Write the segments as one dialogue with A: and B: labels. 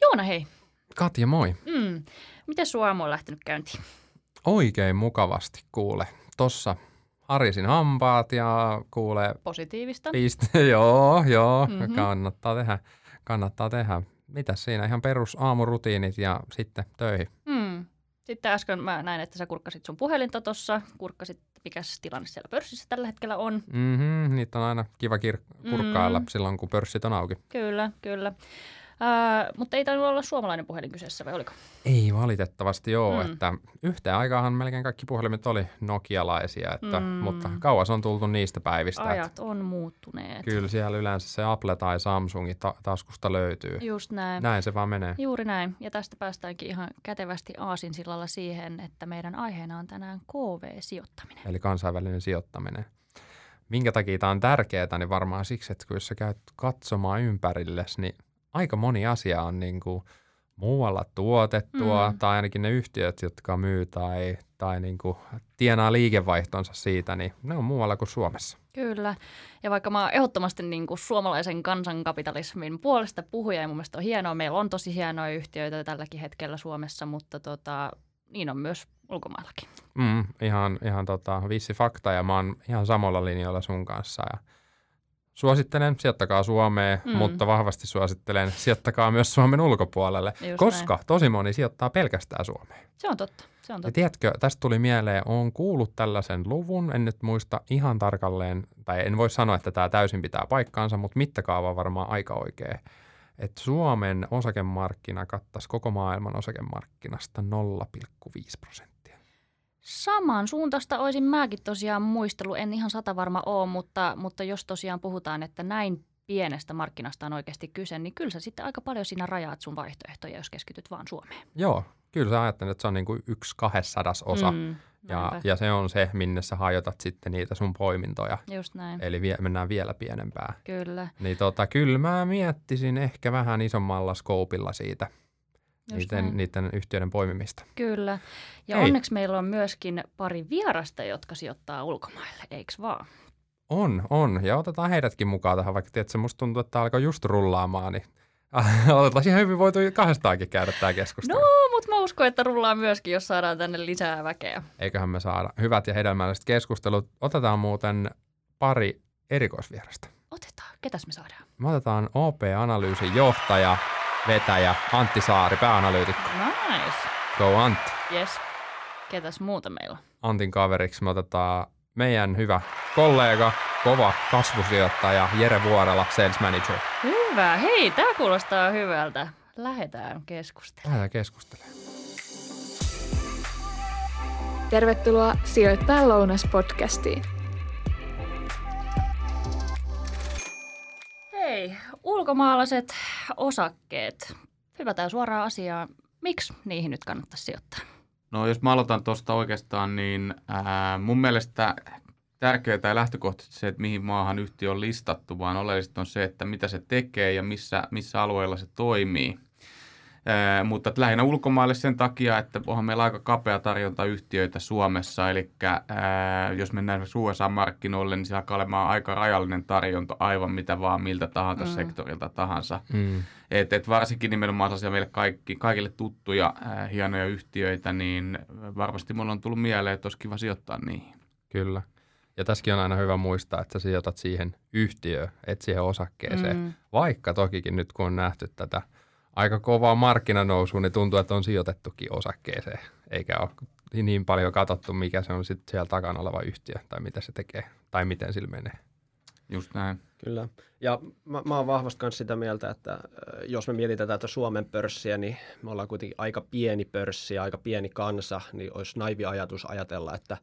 A: Joona, hei.
B: Katja, moi.
A: Mm. Miten sun aamu on lähtenyt käyntiin?
B: Oikein mukavasti kuule. Tossa harisin hampaat ja kuule...
A: Positiivista.
B: Piste, joo, joo, mm-hmm. kannattaa tehdä. Kannattaa tehdä. Mitäs siinä? Ihan perus aamurutiinit ja sitten töihin.
A: Mm. Sitten äsken mä näin, että sä kurkkasit sun puhelinta tuossa, kurkkasit, mikä tilanne siellä pörssissä tällä hetkellä on.
B: Mm-hmm, niitä on aina kiva kir- kurkkailla mm. silloin, kun pörssit on auki.
A: Kyllä, kyllä. Ää, mutta ei tainnut olla suomalainen puhelin kyseessä, vai oliko?
B: Ei valitettavasti joo, mm. että yhteen aikaan melkein kaikki puhelimet oli nokialaisia, että, mm. mutta kauas on tultu niistä päivistä.
A: Ajat että, on muuttuneet.
B: Kyllä siellä yleensä se Apple tai Samsungi ta- taskusta löytyy.
A: Just näin.
B: Näin se vaan menee.
A: Juuri näin. Ja tästä päästäänkin ihan kätevästi aasinsillalla siihen, että meidän aiheena on tänään KV-sijoittaminen.
B: Eli kansainvälinen sijoittaminen. Minkä takia tämä on tärkeää, niin varmaan siksi, että kun sä käyt katsomaan ympärillesi, niin – aika moni asia on niin kuin muualla tuotettua, mm. tai ainakin ne yhtiöt, jotka myy tai, tai niin kuin tienaa liikevaihtonsa siitä, niin ne on muualla kuin Suomessa.
A: Kyllä. Ja vaikka mä oon ehdottomasti niin kuin suomalaisen kansankapitalismin puolesta puhuja, ja mun mielestä on hienoa, meillä on tosi hienoja yhtiöitä tälläkin hetkellä Suomessa, mutta tota, niin on myös ulkomaillakin.
B: Mm, ihan ihan tota, vissi fakta, ja mä oon ihan samalla linjalla sun kanssa. Ja Suosittelen, sijoittakaa Suomeen, mm. mutta vahvasti suosittelen, sijoittakaa myös Suomen ulkopuolelle, Just koska näin. tosi moni sijoittaa pelkästään Suomeen.
A: Se on totta. Se on totta.
B: Ja tiedätkö, tästä tuli mieleen, on kuullut tällaisen luvun, en nyt muista ihan tarkalleen, tai en voi sanoa, että tämä täysin pitää paikkaansa, mutta mittakaava on varmaan aika oikea. Että Suomen osakemarkkina kattaisi koko maailman osakemarkkinasta 0,5 prosenttia.
A: Saman suuntaista olisin mäkin tosiaan muistellut, en ihan sata varma ole, mutta, mutta jos tosiaan puhutaan, että näin pienestä markkinasta on oikeasti kyse, niin kyllä sä sitten aika paljon siinä rajaat sun vaihtoehtoja, jos keskityt vaan Suomeen.
B: Joo, kyllä sä ajattelet, että se on niin kuin yksi kahdessadas osa. Mm, ja, ja se on se, minne sä hajotat sitten niitä sun poimintoja.
A: Just näin.
B: Eli vie, mennään vielä pienempää.
A: Kyllä.
B: Niin tota, kyllä mä miettisin ehkä vähän isommalla skoopilla siitä – niiden, niiden yhtiöiden poimimista.
A: Kyllä. Ja Hei. onneksi meillä on myöskin pari vierasta, jotka sijoittaa ulkomaille, eikö vaan?
B: On, on. Ja otetaan heidätkin mukaan tähän, vaikka tiedätkö, musta tuntuu, että tämä alkoi just rullaamaan, niin Otetaan ihan hyvin voitu kahdestaankin käydä tämä keskustelu.
A: No, mutta mä uskon, että rullaa myöskin, jos saadaan tänne lisää väkeä.
B: Eiköhän me saada hyvät ja hedelmälliset keskustelut. Otetaan muuten pari erikoisvierasta.
A: Otetaan. Ketäs me saadaan?
B: Me otetaan OP-analyysin johtaja vetäjä Antti Saari, pääanalyytikko.
A: Nice.
B: Go Antti.
A: Yes. Ketäs muuta meillä
B: Antin kaveriksi me otetaan meidän hyvä kollega, kova kasvusijoittaja Jere Vuorela, sales manager.
A: Hyvä. Hei, tämä kuulostaa hyvältä. Lähdetään keskustelemaan.
B: Lähdetään keskustelemaan.
C: Tervetuloa Sijoittaa lounas podcastiin.
A: Hei, ulkomaalaiset osakkeet. Hypätään suoraan asiaan. Miksi niihin nyt kannattaisi sijoittaa?
D: No jos mä aloitan tuosta oikeastaan, niin ää, mun mielestä tärkeää ja lähtökohtaisesti se, että mihin maahan yhtiö on listattu, vaan oleellista on se, että mitä se tekee ja missä, missä alueella se toimii – mutta lähinnä ulkomaille sen takia, että onhan meillä aika kapea tarjonta yhtiöitä Suomessa, eli ää, jos mennään USA-markkinoille, niin siellä alkaa olemaan aika rajallinen tarjonta aivan mitä vaan miltä tahansa mm. sektorilta tahansa. Mm. Et, et varsinkin nimenomaan sellaisia meille kaikki, kaikille tuttuja ää, hienoja yhtiöitä, niin varmasti mulla on tullut mieleen, että olisi kiva sijoittaa niihin.
B: Kyllä. Ja tässäkin on aina hyvä muistaa, että sä sijoitat siihen yhtiöön, et siihen osakkeeseen. Mm. Vaikka tokikin nyt kun on nähty tätä – aika kovaa markkinanousua, niin tuntuu, että on sijoitettukin osakkeeseen, eikä ole niin paljon katsottu, mikä se on sitten siellä takana oleva yhtiö tai mitä se tekee tai miten sillä menee.
D: Just näin.
E: Kyllä. Ja mä, mä oon vahvasti myös sitä mieltä, että jos me mietitään tätä Suomen pörssiä, niin me ollaan kuitenkin aika pieni pörssi ja aika pieni kansa, niin olisi naivi ajatus ajatella, että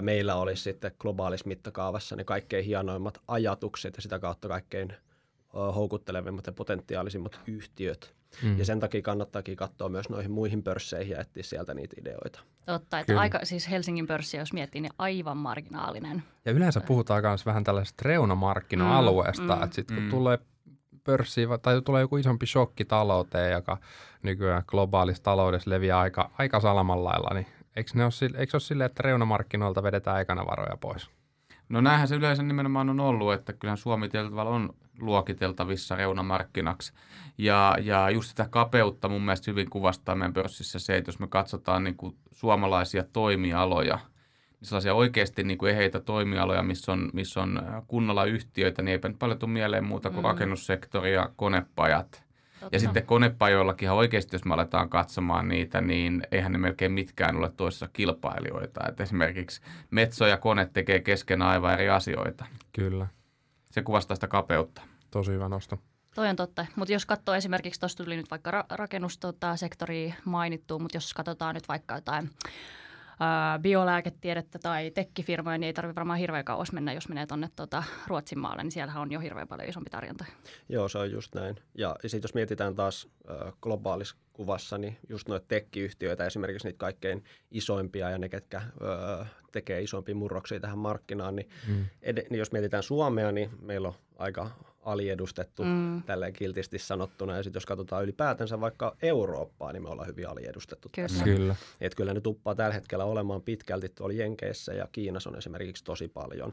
E: meillä olisi sitten globaalissa mittakaavassa ne kaikkein hienoimmat ajatukset ja sitä kautta kaikkein houkuttelevimmat ja potentiaalisimmat yhtiöt. Mm. Ja sen takia kannattaakin katsoa myös noihin muihin pörsseihin ja etsiä sieltä niitä ideoita.
A: Totta, että Kyllä. aika, siis Helsingin pörssi, jos miettii, niin aivan marginaalinen.
B: Ja yleensä puhutaan myös vähän tällaisesta reunamarkkina-alueesta, mm, että sitten kun mm. tulee pörssi tai tulee joku isompi shokki talouteen, joka nykyään globaalissa taloudessa leviää aika, aika salamanlailla, niin eikö, ne ole, eikö ole silleen, että reunamarkkinoilta vedetään aikana varoja pois?
D: No näinhän se yleensä nimenomaan on ollut, että kyllähän Suomi tietyllä on luokiteltavissa reunamarkkinaksi. Ja, ja just sitä kapeutta mun mielestä hyvin kuvastaa meidän pörssissä se, että jos me katsotaan niin kuin suomalaisia toimialoja, niin sellaisia oikeasti niin kuin eheitä toimialoja, missä on, missä on kunnolla yhtiöitä, niin eipä nyt paljon tule mieleen muuta kuin mm. rakennussektori ja konepajat. Totta. Ja sitten konepajoillakin ihan oikeasti, jos me aletaan katsomaan niitä, niin eihän ne melkein mitkään ole toisessa kilpailijoita. Et esimerkiksi Metso ja kone tekee kesken aivan eri asioita.
B: Kyllä.
D: Se kuvastaa sitä kapeutta.
B: Tosi hyvä nosto.
A: Toi on totta. Mutta jos katsoo esimerkiksi, tuosta tuli nyt vaikka ra- rakennussektori tota, mainittu, mutta jos katsotaan nyt vaikka jotain ää, biolääketiedettä tai tekkifirmoja, niin ei tarvitse varmaan hirveän kauas mennä, jos menee tuonne tota, Ruotsin maalle, niin siellähän on jo hirveän paljon isompi tarjonta.
E: Joo, se on just näin. Ja sitten jos mietitään taas äh, globaalis kuvassa, niin just noita tekkiyhtiöitä, esimerkiksi niitä kaikkein isoimpia ja ne, ketkä äh, tekee isompia murroksia tähän markkinaan, niin, mm. ed- niin jos mietitään Suomea, niin meillä on aika aliedustettu mm. tälleen kiltisti sanottuna. Ja sitten jos katsotaan ylipäätänsä vaikka Eurooppaa, niin me ollaan hyvin aliedustettu
A: kyllä.
E: tässä.
B: Kyllä.
E: Et kyllä ne tuppaa tällä hetkellä olemaan pitkälti tuolla Jenkeissä ja Kiinassa on esimerkiksi tosi paljon.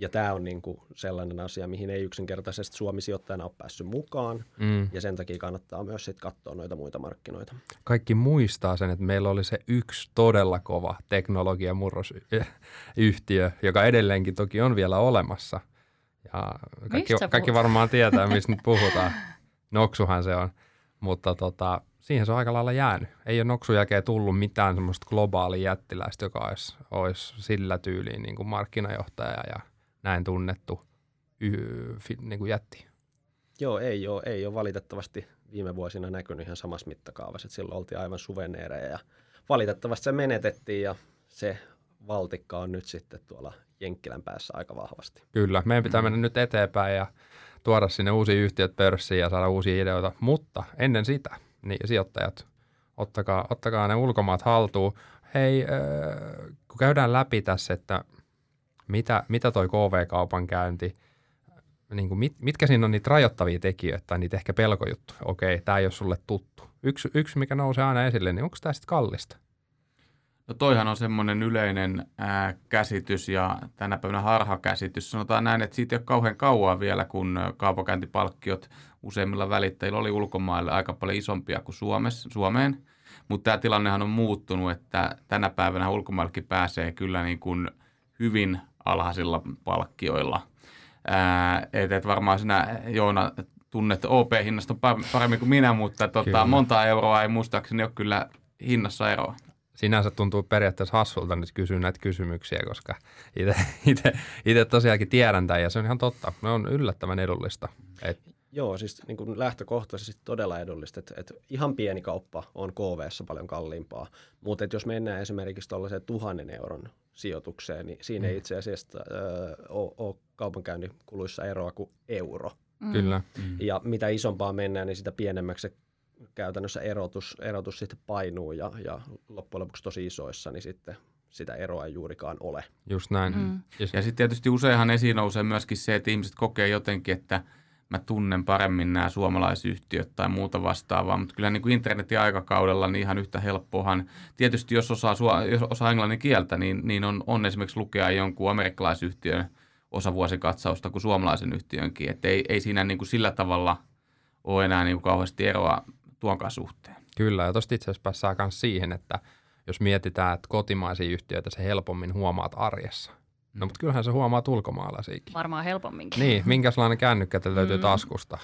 E: Ja tämä on niinku sellainen asia, mihin ei yksinkertaisesti Suomi sijoittajana ole päässyt mukaan. Mm. Ja sen takia kannattaa myös sit katsoa noita muita markkinoita.
B: Kaikki muistaa sen, että meillä oli se yksi todella kova teknologiamurrosyhtiö, joka edelleenkin toki on vielä olemassa – ja kaikki, kaikki varmaan tietää, mistä nyt puhutaan. Noksuhan se on. Mutta tota, siihen se on aika lailla jäänyt. Ei ole Noksun jälkeen tullut mitään semmoista globaalia jättiläistä, joka olisi, olisi sillä tyyliin niin kuin markkinajohtaja ja näin tunnettu y- niin kuin jätti.
E: Joo, ei ole, ei ole valitettavasti viime vuosina näkynyt ihan samassa mittakaavassa. Että silloin oltiin aivan suveneereja ja valitettavasti se menetettiin ja se valtikka on nyt sitten tuolla Jenkkilän päässä aika vahvasti.
B: Kyllä, meidän pitää mm. mennä nyt eteenpäin ja tuoda sinne uusia yhtiöt pörssiin ja saada uusia ideoita, mutta ennen sitä, niin sijoittajat, ottakaa, ottakaa ne ulkomaat haltuun. Hei, äh, kun käydään läpi tässä, että mitä, mitä toi KV-kaupan käynti, niin kuin mit, mitkä siinä on niitä rajoittavia tekijöitä tai niitä ehkä pelkojuttuja. Okei, tämä ei ole sulle tuttu. Yksi, yksi mikä nousee aina esille, niin onko tämä sitten kallista?
D: No toihan on semmoinen yleinen ää, käsitys ja tänä päivänä harhakäsitys. Sanotaan näin, että siitä ei ole kauhean kauan vielä, kun kaupakäyntipalkkiot useimmilla välittäjillä oli ulkomaille aika paljon isompia kuin Suomessa, Suomeen. Mutta tämä tilannehan on muuttunut, että tänä päivänä ulkomaillekin pääsee kyllä niin kuin hyvin alhaisilla palkkioilla. Ää, et, et varmaan sinä Joona tunnet OP-hinnasta paremmin kuin minä, mutta tota, monta euroa ei muistaakseni ole kyllä hinnassa eroa
B: sinänsä tuntuu periaatteessa hassulta nyt kysyä näitä kysymyksiä, koska itse tosiaankin tiedän tämän ja se on ihan totta. Ne on yllättävän edullista. Et...
E: Joo, siis niin kuin lähtökohtaisesti todella edullista. että että ihan pieni kauppa on kv paljon kalliimpaa, mutta jos mennään esimerkiksi tuollaiseen tuhannen euron sijoitukseen, niin siinä mm. ei itse asiassa äh, ole, ole kaupankäynnin kuluissa eroa kuin euro.
B: Mm. Kyllä.
E: Mm. Ja mitä isompaa mennään, niin sitä pienemmäksi se käytännössä erotus, erotus sitten painuu ja, ja loppujen lopuksi tosi isoissa, niin sitten sitä eroa ei juurikaan ole.
B: Just näin. Mm.
D: Ja, sitten tietysti useinhan esiin nousee myöskin se, että ihmiset kokee jotenkin, että mä tunnen paremmin nämä suomalaisyhtiöt tai muuta vastaavaa, mutta kyllä niin kuin internetin aikakaudella niin ihan yhtä helppohan. Tietysti jos osaa, jos osaa englannin kieltä, niin, niin on, on esimerkiksi lukea jonkun amerikkalaisyhtiön osavuosikatsausta kuin suomalaisen yhtiönkin. Että ei, ei siinä niin kuin sillä tavalla ole enää niin kuin kauheasti eroa tuonkaan suhteen.
B: Kyllä, ja tuosta itse asiassa päässään myös siihen, että jos mietitään, että kotimaisia yhtiöitä se helpommin huomaat arjessa. No, mutta kyllähän se huomaat ulkomaalaisiakin.
A: Varmaan helpomminkin.
B: Niin, minkälainen kännykkä te löytyy mm. taskusta?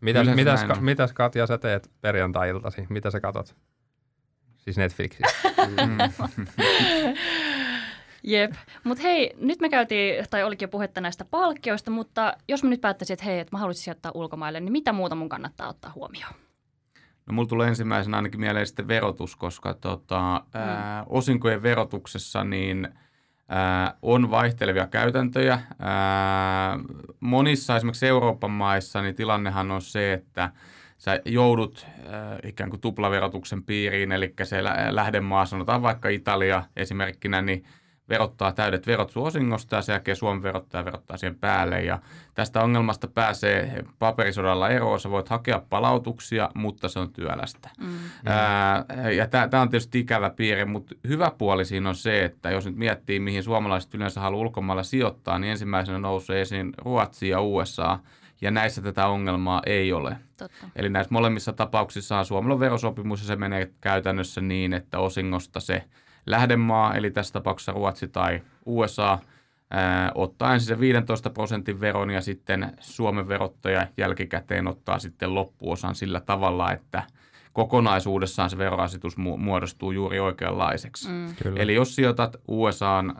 B: Mitäs, mitäs, ka, mitäs Katja sä teet perjantai-iltasi? Mitä sä katot? Siis Netflixissä. Mm.
A: Jep. Mutta hei, nyt me käytiin, tai olikin jo puhetta näistä palkkioista, mutta jos mä nyt päättäisin, että hei, että mä haluaisin sijoittaa ulkomaille, niin mitä muuta mun kannattaa ottaa huomioon?
D: No mulla tulee ensimmäisenä ainakin mieleen sitten verotus, koska tota, mm. ää, osinkojen verotuksessa niin ää, on vaihtelevia käytäntöjä. Ää, monissa esimerkiksi Euroopan maissa niin tilannehan on se, että sä joudut äh, ikään kuin tuplaverotuksen piiriin, eli se lähdemaa, sanotaan vaikka Italia esimerkkinä, niin verottaa täydet verot sun osingosta ja sen jälkeen Suomen verottaja verottaa siihen päälle. Ja tästä ongelmasta pääsee paperisodalla eroon. Sä voit hakea palautuksia, mutta se on työlästä. Mm. Ää, ja tämä on tietysti ikävä piirre, mutta hyvä puoli siinä on se, että jos nyt miettii, mihin suomalaiset yleensä haluaa ulkomailla sijoittaa, niin ensimmäisenä nousee esiin Ruotsi ja USA. Ja näissä tätä ongelmaa ei ole.
A: Totta.
D: Eli näissä molemmissa tapauksissa Suomella on verosopimus ja se menee käytännössä niin, että osingosta se – lähdemaa, eli tässä tapauksessa Ruotsi tai USA, ää, ottaa ensin se 15 prosentin veron ja sitten Suomen verottaja jälkikäteen ottaa sitten loppuosan sillä tavalla, että kokonaisuudessaan se verorasitus muodostuu juuri oikeanlaiseksi. Mm. Eli jos sijoitat USAan,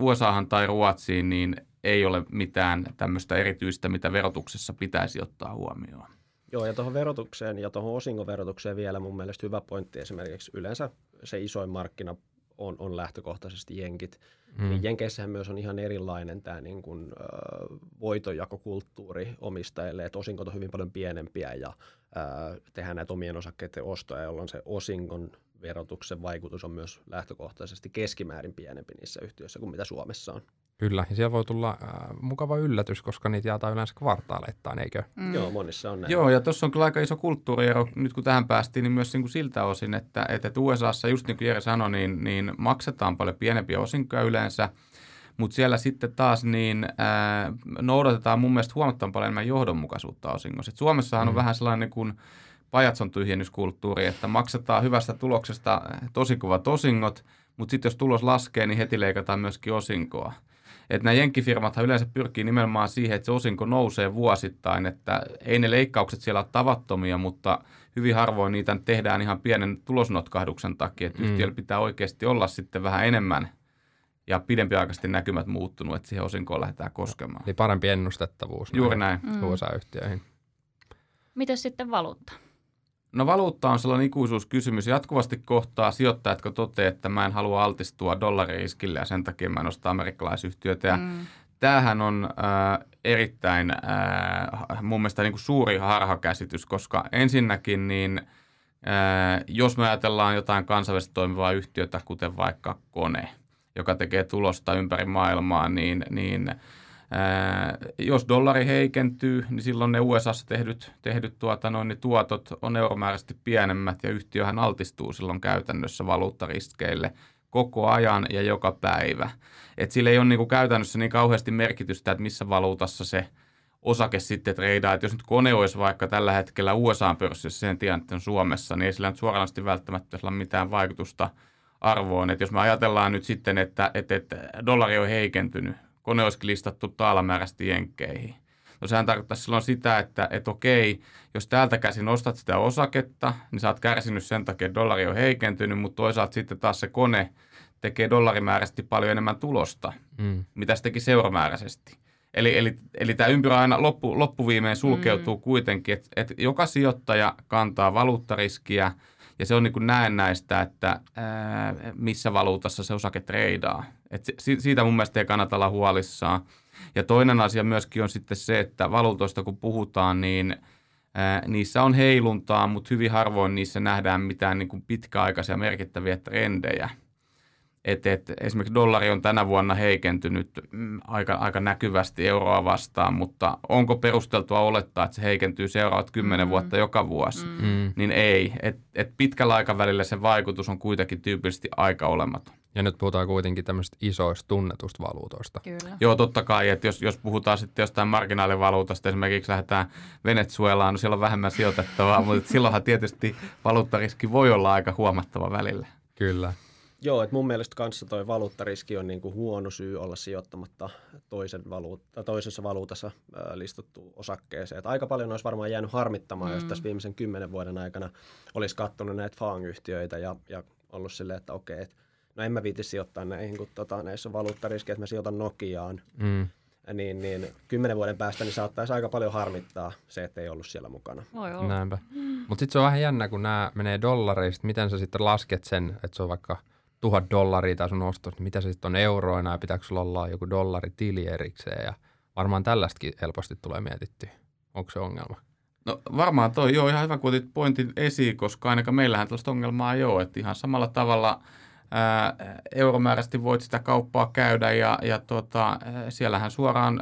D: USAhan tai Ruotsiin, niin ei ole mitään tämmöistä erityistä, mitä verotuksessa pitäisi ottaa huomioon.
E: Joo, ja tuohon verotukseen ja tuohon osingoverotukseen vielä mun mielestä hyvä pointti esimerkiksi yleensä se isoin markkina on, on lähtökohtaisesti jenkit. Mm. Niin Jenkeissähän myös on ihan erilainen tämä niin kuin, äh, voitonjakokulttuuri omistajille, että osinkot on hyvin paljon pienempiä ja äh, tehdään näitä omien osakkeiden ostoja, jolloin se osingon verotuksen vaikutus on myös lähtökohtaisesti keskimäärin pienempi niissä yhtiöissä kuin mitä Suomessa on.
B: Kyllä, ja siellä voi tulla äh, mukava yllätys, koska niitä jaetaan yleensä kvartaaleittain, eikö?
E: Mm. Joo, monissa on näin.
D: Joo, ja tuossa on kyllä aika iso kulttuuriero, nyt kun tähän päästiin, niin myös niin kuin siltä osin, että, että USAssa, just niin kuin Jere sanoi, niin, niin maksetaan paljon pienempiä osinkoja yleensä, mutta siellä sitten taas niin ää, noudatetaan mun mielestä huomattavan paljon enemmän johdonmukaisuutta osingossa. Et Suomessahan mm. on vähän sellainen kuin pajatson tyhjennyskulttuuri, että maksetaan hyvästä tuloksesta tosi kovat osingot, mutta sitten jos tulos laskee, niin heti leikataan myöskin osinkoa. Että nämä jenkkifirmathan yleensä pyrkii nimenomaan siihen, että se osinko nousee vuosittain, että ei ne leikkaukset siellä ole tavattomia, mutta hyvin harvoin niitä tehdään ihan pienen tulosnotkahduksen takia, että mm. yhtiöllä pitää oikeasti olla sitten vähän enemmän ja pidempiaikaisesti näkymät muuttunut, että siihen osinkoon lähdetään koskemaan.
B: Eli parempi ennustettavuus
D: Juuri näin.
B: Mm. USA-yhtiöihin.
A: Miten sitten valuutta?
D: No valuutta on sellainen ikuisuuskysymys. Jatkuvasti kohtaa sijoittajat, jotka toteaa, että mä en halua altistua dollaririskille ja sen takia mä en osta amerikkalaisyhtiötä. Ja mm. Tämähän on äh, erittäin äh, mun mielestä niin kuin suuri harhakäsitys, koska ensinnäkin niin äh, jos me ajatellaan jotain kansainvälisesti toimivaa yhtiötä, kuten vaikka kone, joka tekee tulosta ympäri maailmaa, niin, niin – jos dollari heikentyy, niin silloin ne USAssa tehdyt, tehdyt tuota, noin, niin tuotot on euromääräisesti pienemmät ja yhtiöhän altistuu silloin käytännössä valuuttariskeille koko ajan ja joka päivä. Et sillä ei ole niin kuin käytännössä niin kauheasti merkitystä, että missä valuutassa se osake sitten treidaa. Jos nyt kone olisi vaikka tällä hetkellä USA-pörssissä sen tiedän, että on Suomessa, niin ei sillä nyt suoranaisesti välttämättä ole mitään vaikutusta arvoon. Että jos me ajatellaan nyt sitten, että, että, että dollari on heikentynyt, kone olisikin listattu taalamääräisesti jenkkeihin. No sehän tarkoittaa silloin sitä, että, että okei, jos täältä käsin ostat sitä osaketta, niin sä oot kärsinyt sen takia, että dollari on heikentynyt, mutta toisaalta sitten taas se kone tekee dollarimääräisesti paljon enemmän tulosta, mm. mitä se teki seuromääräisesti. Eli, eli, eli tämä ympyrä aina loppu, loppuviimeen sulkeutuu mm. kuitenkin, että, että joka sijoittaja kantaa valuuttariskiä – ja se on niin kuin näennäistä, että ää, missä valuutassa se osake treidaa. Et si- siitä mun mielestä ei kannata olla huolissaan. Ja toinen asia myöskin on sitten se, että valuutoista kun puhutaan, niin ää, niissä on heiluntaa, mutta hyvin harvoin niissä nähdään mitään niin kuin pitkäaikaisia merkittäviä trendejä – et, et, esimerkiksi dollari on tänä vuonna heikentynyt mm, aika, aika näkyvästi euroa vastaan, mutta onko perusteltua olettaa, että se heikentyy seuraavat kymmenen mm. vuotta joka vuosi? Mm. mm. Niin ei. Et, et pitkällä aikavälillä se vaikutus on kuitenkin tyypillisesti aika olematon.
B: Ja nyt puhutaan kuitenkin tämmöistä isoista tunnetusta valuutoista.
A: Kyllä.
D: Joo, totta kai. Että jos, jos puhutaan sitten jostain marginaalivaluutasta, esimerkiksi lähdetään Venezuelaan, niin siellä on vähemmän sijoitettavaa, mutta silloinhan tietysti valuuttariski voi olla aika huomattava välillä.
B: Kyllä.
E: Joo, että mun mielestä kanssa toi valuuttariski on niin kuin huono syy olla sijoittamatta toisen valuutta, toisessa valuutassa ää, listattu osakkeeseen. Et aika paljon olisi varmaan jäänyt harmittamaan, mm. jos tässä viimeisen kymmenen vuoden aikana olisi katsonut näitä FAANG-yhtiöitä ja, ja ollut silleen, että okei, et, no en mä viiti sijoittaa näihin, kun tota, näissä on valuuttariski, että mä sijoitan Nokiaan. Mm. Niin, niin kymmenen vuoden päästä niin saattaisi aika paljon harmittaa se, että ei ollut siellä mukana.
A: Voi olla.
B: Näinpä. Mutta sitten se on vähän jännä, kun nämä menee dollareista. Miten sä sitten lasket sen, että se on vaikka – tuhat dollaria tai sun ostos, niin mitä se sitten on euroina ja pitääkö sulla olla joku dollaritili erikseen ja varmaan tällaistakin helposti tulee mietittyä. Onko se ongelma?
D: No varmaan toi, joo, ihan hyvä kun otit pointin esiin, koska ainakaan meillähän tällaista ongelmaa ei ole, että ihan samalla tavalla ää, euromääräisesti voit sitä kauppaa käydä ja, ja tota, siellähän suoraan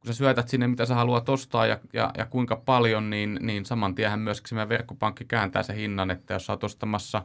D: kun sä syötät sinne, mitä sä haluat ostaa ja, ja, ja kuinka paljon, niin, niin saman tien myöskin se verkkopankki kääntää sen hinnan, että jos sä oot ostamassa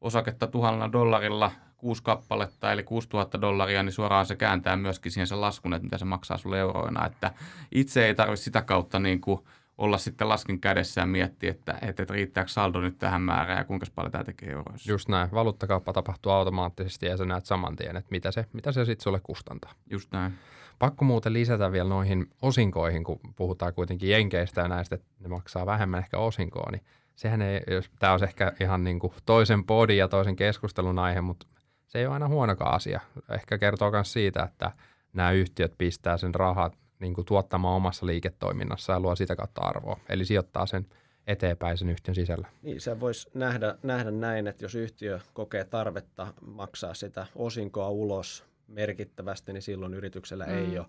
D: osaketta tuhannella dollarilla kuusi kappaletta, eli 6000 dollaria, niin suoraan se kääntää myöskin siihen sen laskun, että mitä se maksaa sulle euroina. Että itse ei tarvitse sitä kautta niin kuin olla sitten laskin kädessä ja miettiä, että, että, riittääkö saldo nyt tähän määrään ja kuinka paljon tämä tekee euroissa.
B: Just näin. Valuuttakauppa tapahtuu automaattisesti ja sä näet saman tien, että mitä se, mitä se sitten sulle kustantaa.
D: Just näin.
B: Pakko muuten lisätä vielä noihin osinkoihin, kun puhutaan kuitenkin jenkeistä ja näistä, että ne maksaa vähemmän ehkä osinkoa, niin sehän ei, jos tämä on ehkä ihan niin kuin toisen podin ja toisen keskustelun aihe, mutta se ei ole aina huonokaan asia. Ehkä kertoo myös siitä, että nämä yhtiöt pistää sen rahat niin kuin tuottamaan omassa liiketoiminnassa ja luo sitä kautta arvoa. Eli sijoittaa sen eteenpäin sen yhtiön sisällä.
E: Niin, se voisi nähdä, nähdä näin, että jos yhtiö kokee tarvetta maksaa sitä osinkoa ulos merkittävästi, niin silloin yrityksellä mm. ei ole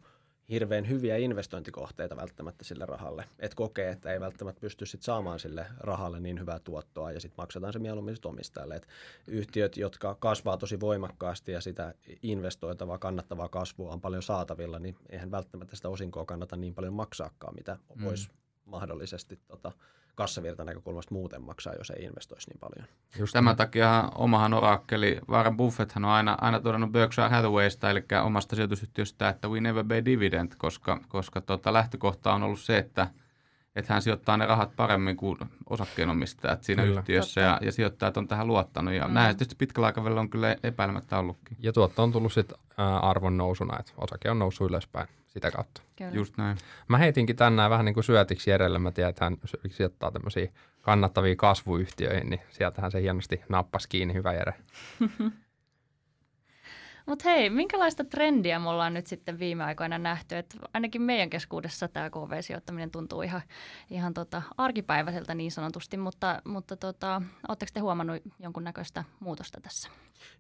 E: hirveän hyviä investointikohteita välttämättä sille rahalle. Et kokee, että ei välttämättä pysty sit saamaan sille rahalle niin hyvää tuottoa ja sitten maksetaan se mieluummin sit omistajalle. Et yhtiöt, jotka kasvaa tosi voimakkaasti ja sitä investoitavaa, kannattavaa kasvua on paljon saatavilla, niin eihän välttämättä sitä osinkoa kannata niin paljon maksaakaan, mitä mm. voisi mahdollisesti tota, kassavirta näkökulmasta muuten maksaa, jos ei investoisi niin paljon.
D: Just Tämän niin. takia omahan orakkeli, Warren Buffett on aina, aina todennut Berkshire Hathawaysta, eli omasta sijoitusyhtiöstä, että we never pay dividend, koska, koska tota, lähtökohta on ollut se, että että hän sijoittaa ne rahat paremmin kuin osakkeenomistajat siinä kyllä. yhtiössä ja, ja sijoittajat on tähän luottanut. Ja mm. näin tietysti pitkällä aikavälillä on kyllä epäilemättä ollutkin.
B: Ja tuotto on tullut sitten arvon nousuna, että osake on noussut ylöspäin sitä kautta.
D: Kyllä. Just näin.
B: Mä heitinkin tänään vähän niin kuin syötiksi Jerelle. Mä tiedän, että hän sijoittaa tämmöisiä kannattavia kasvuyhtiöihin, niin sieltähän se hienosti nappasi kiinni. Hyvä Jere.
A: Mutta hei, minkälaista trendiä me ollaan nyt sitten viime aikoina nähty? Et ainakin meidän keskuudessa tämä KV-sijoittaminen tuntuu ihan, ihan tota arkipäiväiseltä niin sanotusti, mutta, mutta tota, oletteko te huomannut jonkunnäköistä muutosta tässä?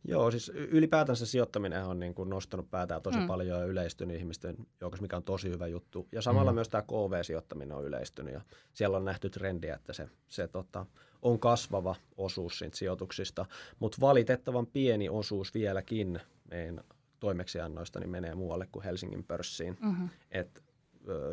E: Joo, siis ylipäätänsä sijoittaminen on niin kuin nostanut päätään tosi mm. paljon ja yleistynyt ihmisten joukossa, mikä on tosi hyvä juttu. Ja samalla mm. myös tämä KV-sijoittaminen on yleistynyt ja siellä on nähty trendiä, että se, se tota, on kasvava osuus siitä sijoituksista, mutta valitettavan pieni osuus vieläkin meidän toimeksiannoista niin menee muualle kuin Helsingin pörssiin. Mm-hmm. Et,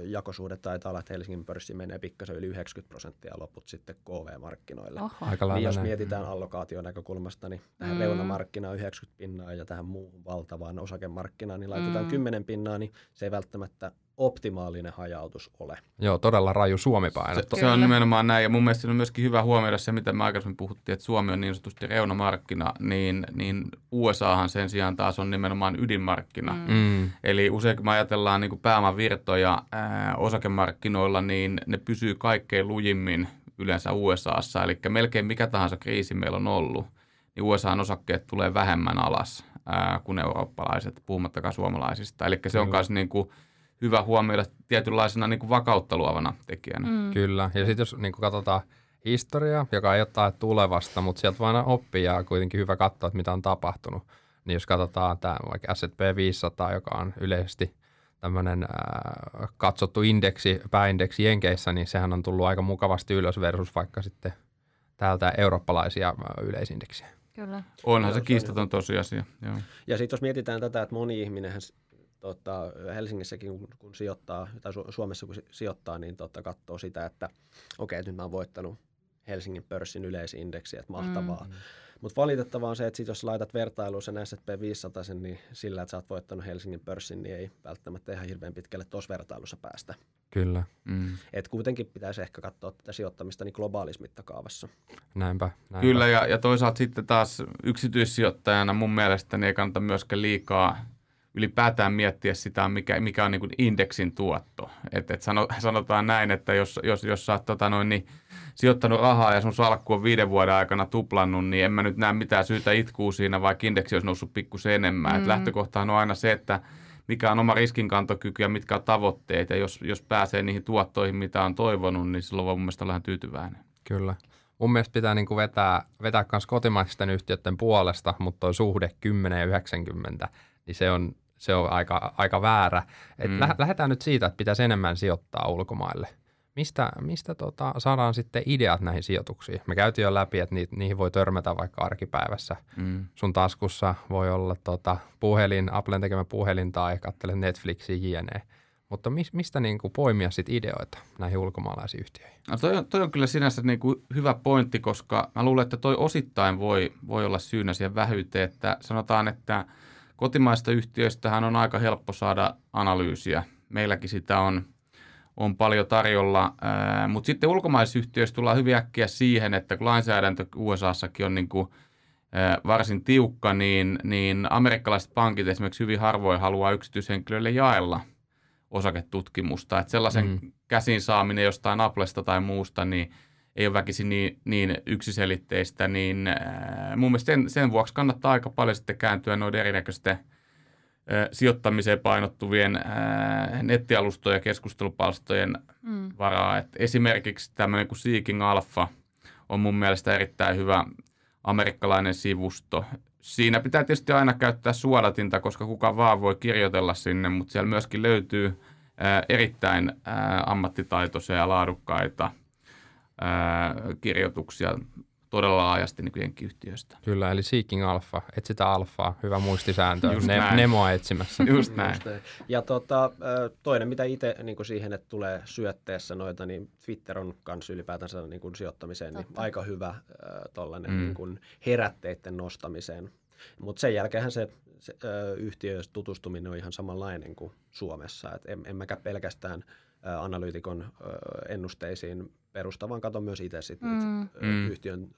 E: jakosuhde taitaa olla, että Helsingin pörssi menee pikkasen yli 90 prosenttia ja loput sitten KV-markkinoille. Oho.
B: Aika
E: niin jos mietitään allokaation näkökulmasta, niin tähän mm. reunamarkkinaan 90 pinnaa ja tähän muuhun valtavaan osakemarkkinaan, niin laitetaan mm. 10 pinnaa, niin se ei välttämättä optimaalinen hajautus ole.
B: Joo, todella raju Suomi-paino.
D: Se, se on nimenomaan näin, ja mun mielestä on myöskin hyvä huomioida se, mitä me aikaisemmin puhuttiin, että Suomi on niin sanotusti reunamarkkina, niin, niin USAhan sen sijaan taas on nimenomaan ydinmarkkina. Mm. mm. Eli usein kun me ajatellaan niin pääomavirtoja ää, osakemarkkinoilla, niin ne pysyy kaikkein lujimmin yleensä USAssa, eli melkein mikä tahansa kriisi meillä on ollut, niin USAn osakkeet tulee vähemmän alas ää, kuin eurooppalaiset, puhumattakaan suomalaisista. Eli se on myös niin kuin, hyvä huomioida tietynlaisena niin kuin vakautta luovana tekijänä. Mm.
B: Kyllä, ja sitten jos niin kuin katsotaan historiaa, joka ei ole tulevasta, mutta sieltä voi aina oppia ja kuitenkin hyvä katsoa, että mitä on tapahtunut. Niin jos katsotaan tämä vaikka S&P 500, joka on yleisesti tämmöinen äh, katsottu indeksi, pääindeksi Jenkeissä, niin sehän on tullut aika mukavasti ylös versus vaikka sitten täältä eurooppalaisia yleisindeksiä.
A: Kyllä.
D: Onhan se kiistaton tosiasia. Joo.
E: Ja sitten jos mietitään tätä, että moni ihminen tota, Helsingissäkin kun, kun sijoittaa, tai Su- Suomessa kun sijoittaa, niin tota, katsoo sitä, että okei, okay, nyt mä oon voittanut Helsingin pörssin yleisindeksiä, että mahtavaa. Mm. Mutta valitettavaa on se, että sit jos laitat vertailuun sen S&P 500, niin sillä, että sä oot voittanut Helsingin pörssin, niin ei välttämättä ihan hirveän pitkälle tuossa vertailussa päästä.
B: Kyllä.
E: Mm. Et kuitenkin pitäisi ehkä katsoa tätä sijoittamista niin globaalissa mittakaavassa.
B: Näinpä. näinpä.
D: Kyllä, ja, ja toisaalta sitten taas yksityissijoittajana mun mielestä niin ei kannata myöskään liikaa ylipäätään miettiä sitä, mikä, mikä on niin kuin indeksin tuotto. Et, et sano, sanotaan näin, että jos, jos, jos sä oot tota noin, niin, sijoittanut rahaa ja sun salkku on viiden vuoden aikana tuplannut, niin en mä nyt näe mitään syytä itkuu siinä, vaikka indeksi olisi noussut pikkusen enemmän. Mm. Et lähtökohtahan on aina se, että mikä on oma riskinkantokyky ja mitkä on tavoitteet. Ja jos, jos pääsee niihin tuottoihin, mitä on toivonut, niin silloin voi mun mielestä olla ihan tyytyväinen.
B: Kyllä. Mun mielestä pitää niin kuin vetää, vetää myös kotimaisten yhtiöiden puolesta, mutta tuo suhde 10 ja 90, niin se on se on aika, aika väärä. Et mm. Lähdetään nyt siitä, että pitäisi enemmän sijoittaa ulkomaille. mistä, mistä tota, saadaan sitten ideat näihin sijoituksiin? Me käytiin jo läpi, että ni, niihin voi törmätä vaikka arkipäivässä. Mm. Sun taskussa voi olla tota, puhelin, Applen tekemä puhelin tai katselet Netflixiä jne. Mutta mis, mistä niin kuin poimia sit ideoita näihin ulkomaalaisiin yhtiöihin?
D: No toi, on, toi on kyllä sinänsä niin kuin hyvä pointti, koska mä luulen, että toi osittain voi, voi olla syynä siihen vähyyteen, että sanotaan, että kotimaista yhtiöistähän on aika helppo saada analyysiä. Meilläkin sitä on, on paljon tarjolla, mutta sitten ulkomaisissa yhtiöissä tullaan hyvin äkkiä siihen, että kun lainsäädäntö USAssakin on niin kuin, varsin tiukka, niin, niin amerikkalaiset pankit esimerkiksi hyvin harvoin haluaa yksityishenkilöille jaella – osaketutkimusta. Että sellaisen mm. käsin saaminen jostain Applesta tai muusta, niin ei ole väkisin niin, niin yksiselitteistä, niin äh, mun mielestä sen, sen vuoksi kannattaa aika paljon sitten kääntyä noiden erinäköisten äh, sijoittamiseen painottuvien äh, nettialustojen ja keskustelupalstojen mm. varaa. Et esimerkiksi tämmöinen kuin Seeking Alpha on mun mielestä erittäin hyvä amerikkalainen sivusto. Siinä pitää tietysti aina käyttää suodatinta, koska kuka vaan voi kirjoitella sinne, mutta siellä myöskin löytyy erittäin ammattitaitoisia ja laadukkaita kirjoituksia todella laajasti niin jenkkiyhtiöistä.
B: Kyllä, eli Seeking Alpha, etsitä alfaa, hyvä muistisääntö, Just ne, näin. Nemoa etsimässä.
D: Just näin. Just näin.
E: Ja tota, toinen, mitä itse niin siihen, että tulee syötteessä noita, niin Twitter on myös ylipäätänsä niin kuin sijoittamiseen niin aika hyvä tuollainen mm. niin herätteiden nostamiseen. Mutta sen jälkeenhän se, se ö, yhtiö tutustuminen on ihan samanlainen kuin Suomessa. Et en, en mäkä pelkästään analyytikon ennusteisiin perusta, vaan katson myös itse sit mm. mm. yhtiön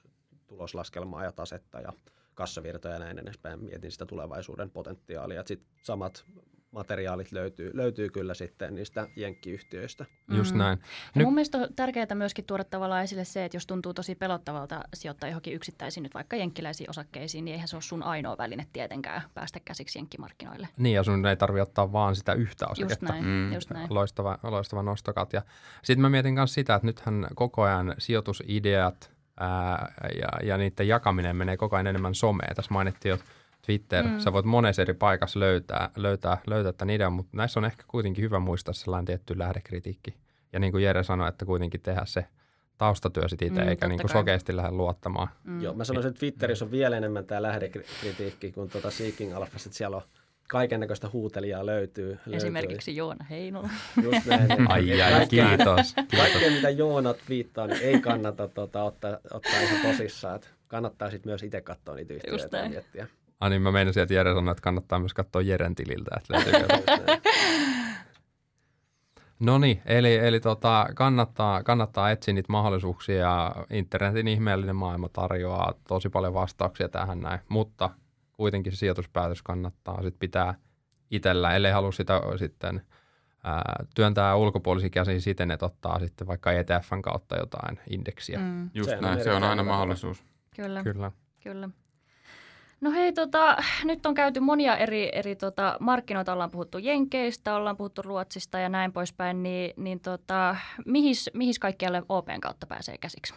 E: tuloslaskelmaa ja tasetta ja kassavirtoja ja näin edespäin. Mietin sitä tulevaisuuden potentiaalia. Sitten samat materiaalit löytyy, löytyy kyllä sitten niistä jenkkiyhtiöistä.
B: Just mm. näin.
A: Nyt... Mun mielestä on tärkeää myöskin tuoda tavallaan esille se, että jos tuntuu tosi pelottavalta sijoittaa johonkin yksittäisiin nyt vaikka jenkkiläisiin osakkeisiin, niin eihän se ole sun ainoa väline tietenkään päästä käsiksi jenkkimarkkinoille.
B: Niin ja sun ei tarvitse ottaa vaan sitä yhtä osaketta.
A: Just näin, mm. just näin.
B: Loistava, loistava nostokat. Ja sitten mä mietin myös sitä, että nythän koko ajan sijoitusideat ää, ja, ja niiden jakaminen menee koko ajan enemmän someen. Tässä mainittiin jo Twitter, mm. sä voit monessa eri paikassa löytää, löytää, löytää tämän idean, mutta näissä on ehkä kuitenkin hyvä muistaa sellainen tietty lähdekritiikki. Ja niin kuin Jere sanoi, että kuitenkin tehdä se taustatyö sitten itse, mm, eikä niin kuin sokeasti lähde luottamaan.
E: Mm. Joo, mä sanoisin, että Twitterissä on vielä enemmän tämä lähdekritiikki kuin tuota Seeking Alpha, että siellä on kaiken näköistä huutelijaa löytyy.
A: Esimerkiksi löytyy. Joona Heinola.
E: Just näin.
B: ai ai, kiitos.
E: Kaikkea, mitä Joonat viittaa, niin ei kannata tota, ottaa, ottaa ihan tosissaan. Että kannattaa sitten myös itse katsoa niitä yhtiöitä ja miettiä.
B: Ai niin, mä meinasin, että Jere sanoi, että kannattaa myös katsoa Jeren tililtä. no niin, eli, eli tota, kannattaa, kannattaa etsiä niitä mahdollisuuksia. Internetin ihmeellinen maailma tarjoaa tosi paljon vastauksia tähän näin, mutta kuitenkin se sijoituspäätös kannattaa sit pitää itsellä, ellei halua sitä sitten ää, työntää ulkopuolisia käsiin siten, että ottaa sitten vaikka ETFn kautta jotain indeksiä. Mm.
D: Just se näin, se on aina mahdollisuus.
A: Kyllä, kyllä. kyllä. No hei, tota, nyt on käyty monia eri, eri tota, markkinoita, ollaan puhuttu Jenkeistä, ollaan puhuttu Ruotsista ja näin poispäin, niin, niin tota, mihis, mihis kaikkialle OPn kautta pääsee käsiksi?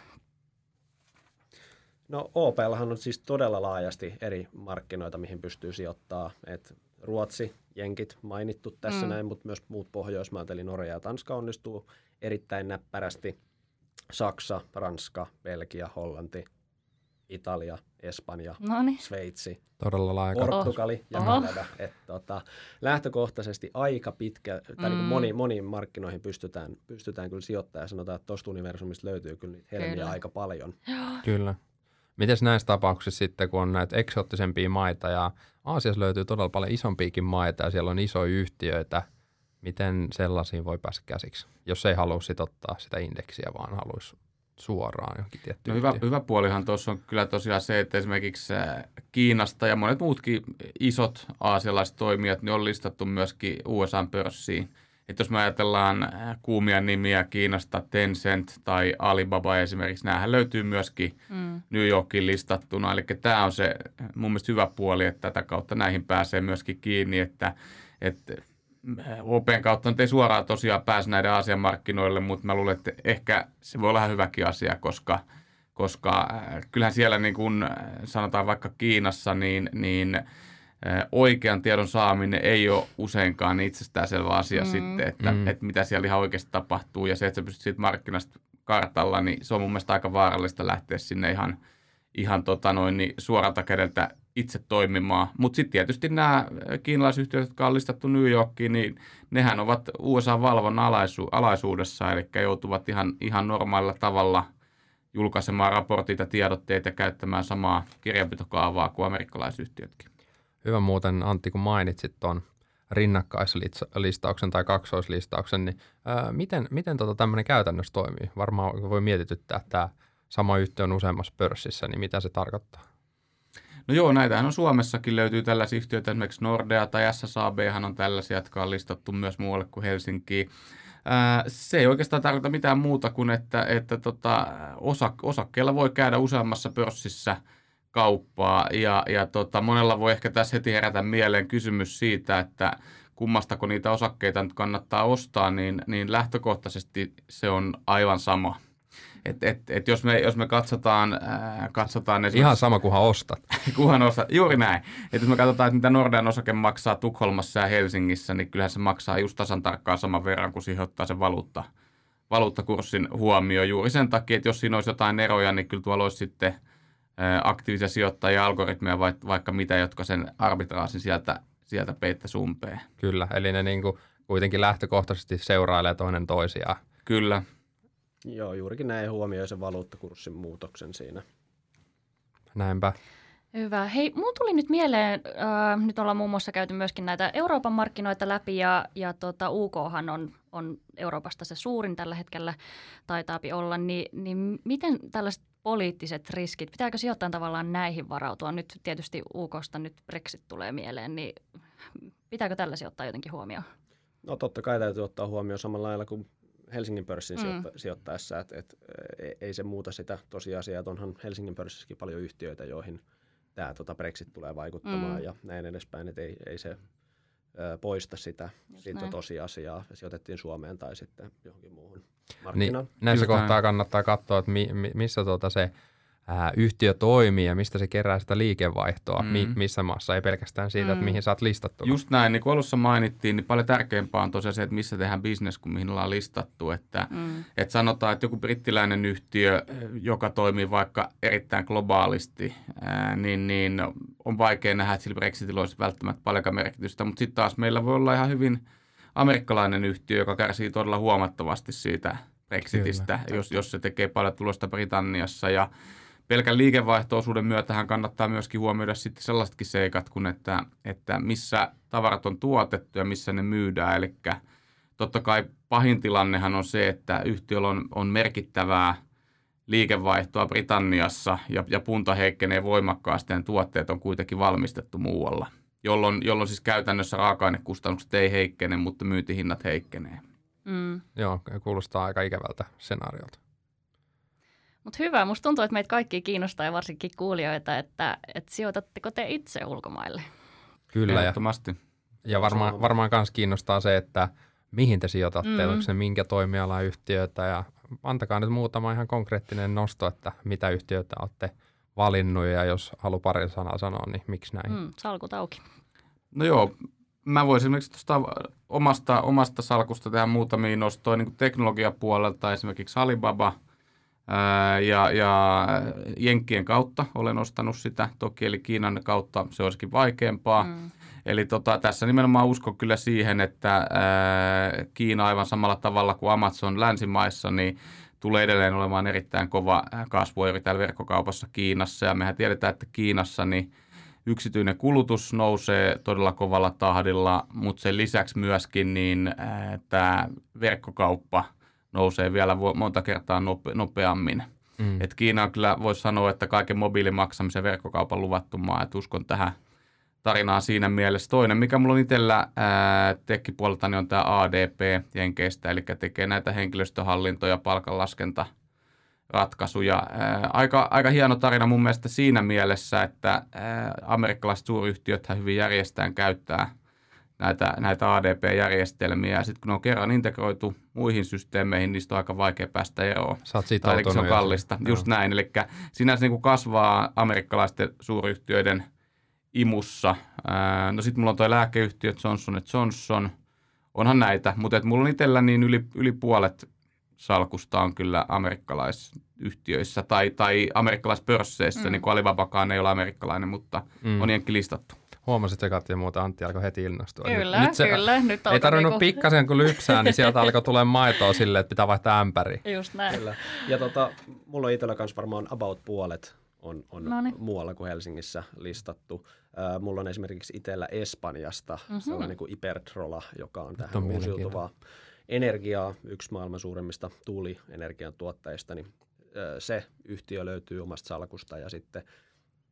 E: No OPllahan on siis todella laajasti eri markkinoita, mihin pystyy sijoittaa. Et Ruotsi, Jenkit mainittu tässä mm. näin, mutta myös muut Pohjoismaat, eli Norja ja Tanska onnistuu erittäin näppärästi. Saksa, Ranska, Belgia, Hollanti, Italia, Espanja, Noniin. Sveitsi,
B: Todella laaja
E: Portugali ja. Kanada. Et, tota, lähtökohtaisesti aika pitkä, tai mm. niin moni, moniin markkinoihin pystytään, pystytään kyllä sijoittamaan ja sanotaan, että tuosta universumista löytyy kyllä niitä helmiä kyllä. aika paljon.
B: Kyllä. Miten näissä tapauksissa sitten, kun on näitä eksoottisempia maita ja Aasiassa löytyy todella paljon isompiakin maita ja siellä on isoja yhtiöitä, miten sellaisiin voi päästä käsiksi, jos ei halua sit ottaa sitä indeksiä, vaan haluaisi suoraan johonkin tiettyyn
D: no hyvä, hyvä puolihan tuossa on kyllä tosiaan se, että esimerkiksi Kiinasta ja monet muutkin isot aasialaiset toimijat niin on listattu myöskin USA-pörssiin. Että jos me ajatellaan kuumia nimiä Kiinasta, Tencent tai Alibaba esimerkiksi, näähän löytyy myöskin mm. New Yorkin listattuna. Eli tämä on se mun mielestä hyvä puoli, että tätä kautta näihin pääsee myöskin kiinni, että, että Open kautta nyt ei suoraan tosiaan pääse näiden Aasian markkinoille, mutta mä luulen, että ehkä se voi olla hyväkin asia, koska, koska äh, kyllähän siellä niin kuin sanotaan vaikka Kiinassa, niin, niin oikean tiedon saaminen ei ole useinkaan itsestäänselvä asia mm. sitten, että, mm. että mitä siellä ihan oikeasti tapahtuu. Ja se, että sä pystyt siitä markkinasta kartalla, niin se on mun mielestä aika vaarallista lähteä sinne ihan, ihan tota noin, niin suoralta kädeltä itse toimimaan. Mutta sitten tietysti nämä kiinalaisyhtiöt, jotka on listattu New Yorkiin, niin nehän ovat USA-valvonnan alaisu- alaisuudessa, eli joutuvat ihan, ihan normaalilla tavalla julkaisemaan raportit ja tiedotteita ja käyttämään samaa kirjanpitokaavaa kuin amerikkalaisyhtiötkin.
B: Hyvä muuten Antti, kun mainitsit tuon rinnakkaislistauksen tai kaksoislistauksen, niin ää, miten, miten tota tämmöinen käytännössä toimii? Varmaan voi mietityttää, tämä sama yhtiö on useammassa pörssissä, niin mitä se tarkoittaa?
D: No joo, näitähän on Suomessakin. Löytyy tällaisia yhtiöitä, esimerkiksi Nordea tai SSAB on tällaisia, jotka on listattu myös muualle kuin Helsinkiin. se ei oikeastaan tarkoita mitään muuta kuin, että, että tota, osak- osakkeella voi käydä useammassa pörssissä kauppaa. Ja, ja tota, monella voi ehkä tässä heti herätä mieleen kysymys siitä, että kummastako niitä osakkeita nyt kannattaa ostaa, niin, niin lähtökohtaisesti se on aivan sama – et, et, et jos, me, jos me katsotaan, ää, katsotaan
B: Ihan sama, kunhan ostat.
D: kunhan ostat, juuri näin. Et jos me katsotaan, että mitä Nordean osake maksaa Tukholmassa ja Helsingissä, niin kyllähän se maksaa just tasan tarkkaan saman verran, kun siihen ottaa se valuutta, valuuttakurssin huomioon. Juuri sen takia, että jos siinä olisi jotain eroja, niin kyllä tuolla olisi sitten aktiivisia sijoittajia, algoritmeja, vaikka mitä, jotka sen arbitraasin sieltä, sieltä peittäisi umpeen.
B: Kyllä, eli ne niin kuin kuitenkin lähtökohtaisesti seurailee toinen toisiaan.
D: Kyllä.
E: Joo, juurikin näin huomioi sen valuuttakurssin muutoksen siinä.
B: Näinpä.
A: Hyvä. Hei, mun tuli nyt mieleen, äh, nyt ollaan muun muassa käyty myöskin näitä Euroopan markkinoita läpi ja, ja tota, UKhan on, on Euroopasta se suurin tällä hetkellä, taitaapi olla, niin, niin miten tällaiset poliittiset riskit, pitääkö sijoittajan tavallaan näihin varautua? Nyt tietysti UKsta nyt Brexit tulee mieleen, niin pitääkö tällaisia ottaa jotenkin huomioon?
E: No totta kai täytyy ottaa huomioon samalla lailla kuin Helsingin pörssin mm. sijoittaessa, että et, e, ei se muuta sitä tosiasiaa, että onhan Helsingin pörssissäkin paljon yhtiöitä, joihin tämä tota Brexit tulee vaikuttamaan mm. ja näin edespäin, että ei, ei se ö, poista sitä, sitä tosiasiaa, sijoitettiin Suomeen tai sitten johonkin muuhun markkinaan.
B: Niin, näissä kohtaa kannattaa katsoa, että mi, mi, missä tuota se ää, yhtiö toimii ja mistä se kerää sitä liikevaihtoa, mm. mi, missä maassa, ei pelkästään siitä, mm. että mihin sä oot listattu.
D: Just näin, niin kuin alussa mainittiin, niin paljon tärkeämpää on tosiaan se, että missä tehdään bisnes kuin mihin ollaan listattu. Että, mm. että sanotaan, että joku brittiläinen yhtiö, joka toimii vaikka erittäin globaalisti, ää, niin, niin on vaikea nähdä, että sillä Brexitillä olisi välttämättä paljon merkitystä, mutta sitten taas meillä voi olla ihan hyvin amerikkalainen yhtiö, joka kärsii todella huomattavasti siitä Brexitistä, jos, jos se tekee paljon tulosta Britanniassa ja pelkän liikevaihtoisuuden myötähän kannattaa myöskin huomioida sitten sellaisetkin seikat kuin, että, että missä tavarat on tuotettu ja missä ne myydään. Eli totta kai pahin tilannehan on se, että yhtiöllä on, on merkittävää liikevaihtoa Britanniassa ja, ja punta heikkenee voimakkaasti ja tuotteet on kuitenkin valmistettu muualla, jolloin, jolloin siis käytännössä raaka-ainekustannukset ei heikkene, mutta myyntihinnat heikkenee.
B: Mm. Joo, kuulostaa aika ikävältä senaariolta.
A: Mutta hyvä, musta tuntuu, että meitä kaikki kiinnostaa ja varsinkin kuulijoita, että, että sijoitatteko te itse ulkomaille?
B: Kyllä.
D: Ehdottomasti.
B: Ja varmaan, varmaan myös kiinnostaa se, että mihin te sijoitatte, mm. onko se minkä toimialan yhtiöitä ja antakaa nyt muutama ihan konkreettinen nosto, että mitä yhtiöitä olette valinnut ja jos halu pari sanaa sanoa, niin miksi näin? Mm,
A: salkut auki.
D: No joo, mä voisin esimerkiksi tuosta omasta, omasta salkusta tehdä muutamia nostoja niin teknologiapuolelta, esimerkiksi Alibaba – ja, ja Jenkkien kautta olen ostanut sitä toki, eli Kiinan kautta se olisikin vaikeampaa. Mm. Eli tota, tässä nimenomaan uskon kyllä siihen, että ää, Kiina aivan samalla tavalla kuin Amazon länsimaissa, niin tulee edelleen olemaan erittäin kova kasvuoiri täällä verkkokaupassa Kiinassa. Ja mehän tiedetään, että Kiinassa niin yksityinen kulutus nousee todella kovalla tahdilla, mutta sen lisäksi myöskin niin, tämä verkkokauppa – nousee vielä monta kertaa nope, nopeammin. Mm. Et Kiina on kyllä, voisi sanoa, että kaiken mobiilimaksamisen verkkokaupan luvattu maa, että uskon tähän tarinaan siinä mielessä. Toinen, mikä mulla on itsellä tekkipuolelta, niin on tämä ADP Jenkeistä, eli tekee näitä henkilöstöhallintoja, palkanlaskenta ratkaisuja. Ää, aika, aika hieno tarina mun mielestä siinä mielessä, että ää, amerikkalaiset suuryhtiöt hyvin järjestään käyttää – näitä, näitä ADP-järjestelmiä. Ja sitten kun ne on kerran integroitu muihin systeemeihin, niistä on aika vaikea päästä eroon.
B: Sä oot siitä
D: tai se on kallista. Just näin. Eli sinänsä niin kuin kasvaa amerikkalaisten suuryhtiöiden imussa. No sitten mulla on toi lääkeyhtiö Johnson Johnson. Onhan näitä, mutta et mulla on itsellä niin yli, yli puolet salkusta on kyllä amerikkalaisyhtiöissä tai, tai amerikkalaispörsseissä, mm. niin kuin Alibabakaan ei ole amerikkalainen, mutta mm. on jenkin listattu.
B: Huomasit että ja muuta, Antti alkoi heti innostua.
A: Kyllä, nyt, nyt se, kyllä. Nyt
B: ei tarvinnut niinku... pikkasen kun lypsää, niin sieltä alkoi tulee maitoa silleen, että pitää vaihtaa ämpäri.
A: Just näin.
E: Kyllä. Ja tota, mulla on itsellä kanssa varmaan about puolet on, on muualla kuin Helsingissä listattu. Uh, mulla on esimerkiksi itsellä Espanjasta mm-hmm. sellainen kuin Iberdrola, joka on tähän on uusiutuvaa energiaa, yksi maailman suurimmista tuulienergian tuottajista, niin se yhtiö löytyy omasta salkusta ja sitten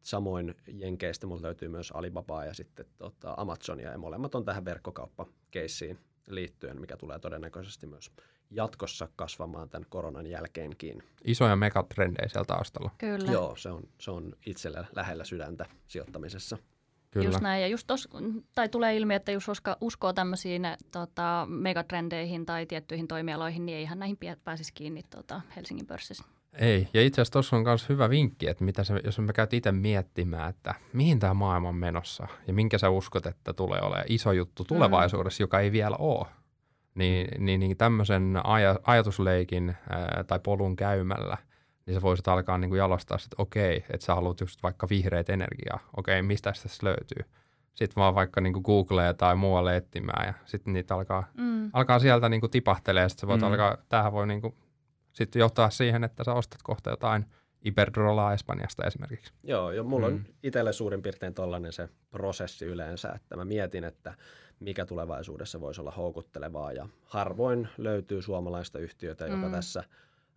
E: samoin Jenkeistä mulla löytyy myös Alibabaa ja sitten tota, Amazonia ja molemmat on tähän verkkokauppakeissiin liittyen, mikä tulee todennäköisesti myös jatkossa kasvamaan tämän koronan jälkeenkin.
B: Isoja megatrendejä siellä taustalla.
A: Kyllä.
E: Joo, se on, se on itsellä lähellä sydäntä sijoittamisessa.
A: Kyllä. Just näin. Ja just tos, tai tulee ilmi, että jos usko, uskoo tämmöisiin tota, megatrendeihin tai tiettyihin toimialoihin, niin ei ihan näihin pääsisi kiinni tota, Helsingin pörssissä.
B: Ei, ja itse asiassa tuossa on myös hyvä vinkki, että mitä se, jos me käyt itse miettimään, että mihin tämä maailma on menossa ja minkä sä uskot, että tulee olemaan iso juttu tulevaisuudessa, mm. joka ei vielä ole, niin, niin, niin tämmöisen aj- ajatusleikin ää, tai polun käymällä, niin sä voisit alkaa niin kuin jalostaa, että okei, että sä haluat just vaikka vihreät energiaa, okei, mistä tässä löytyy. Sitten vaan vaikka niin kuin Googleen tai muualle etsimään ja sitten niitä alkaa, mm. alkaa sieltä niin kuin ja sitten voit mm. alkaa, tämähän voi niin kuin sitten johtaa siihen, että sä ostat kohta jotain Iberdrolaa Espanjasta esimerkiksi.
E: Joo, jo mulla mm. on itselle suurin piirtein tollainen se prosessi yleensä, että mä mietin, että mikä tulevaisuudessa voisi olla houkuttelevaa ja harvoin löytyy suomalaista yhtiötä, joka mm. tässä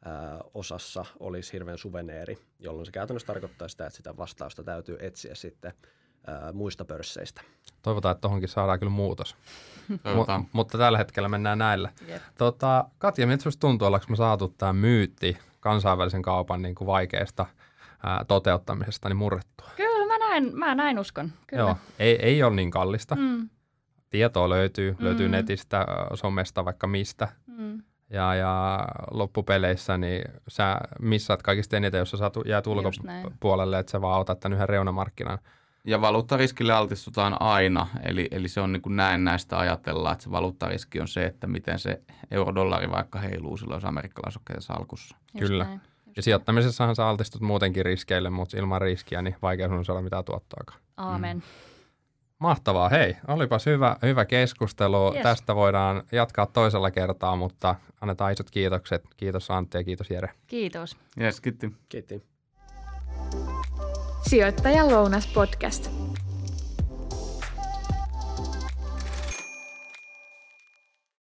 E: ää, osassa olisi hirveän suveneeri, jolloin se käytännössä tarkoittaa sitä, että sitä vastausta täytyy etsiä sitten ää, muista pörsseistä.
B: Toivotaan, että tuohonkin saadaan kyllä muutos. M- mutta tällä hetkellä mennään näillä. Yep. Tota, Katja, miltä sinusta tuntuu, ollaanko me saatu tämä myytti kansainvälisen kaupan niin kuin vaikeasta ää, toteuttamisesta niin murrettua?
A: Kyllä, mä näin, mä näin uskon. Kyllä. Joo,
B: ei, ei ole niin kallista. Mm. Tietoa löytyy, mm. löytyy netistä, somesta, vaikka mistä. Mm. Ja, ja loppupeleissä niin sä missaat kaikista eniten, jos sä saat, jäät ulkopuolelle, että sä vaan otat tämän yhden reunamarkkinan –
D: ja valuuttariskille altistutaan aina, eli, eli se on niin kuin näin näistä ajatella, että se valuuttariski on se, että miten se eurodollari vaikka heiluu silloin, jos amerikkalaisokkeiden salkussa.
B: Just Kyllä. Näin. Ja sijoittamisessahan sä altistut muutenkin riskeille, mutta ilman riskiä niin vaikea sun saada mitään tuottoakaan.
A: Aamen. Mm.
B: Mahtavaa. Hei, olipas hyvä, hyvä keskustelu. Yes. Tästä voidaan jatkaa toisella kertaa, mutta annetaan isot kiitokset. Kiitos Antti ja kiitos Jere.
A: Kiitos.
D: Yes, kiitti.
E: Kiitti.
C: Sijoittajan lounas podcast.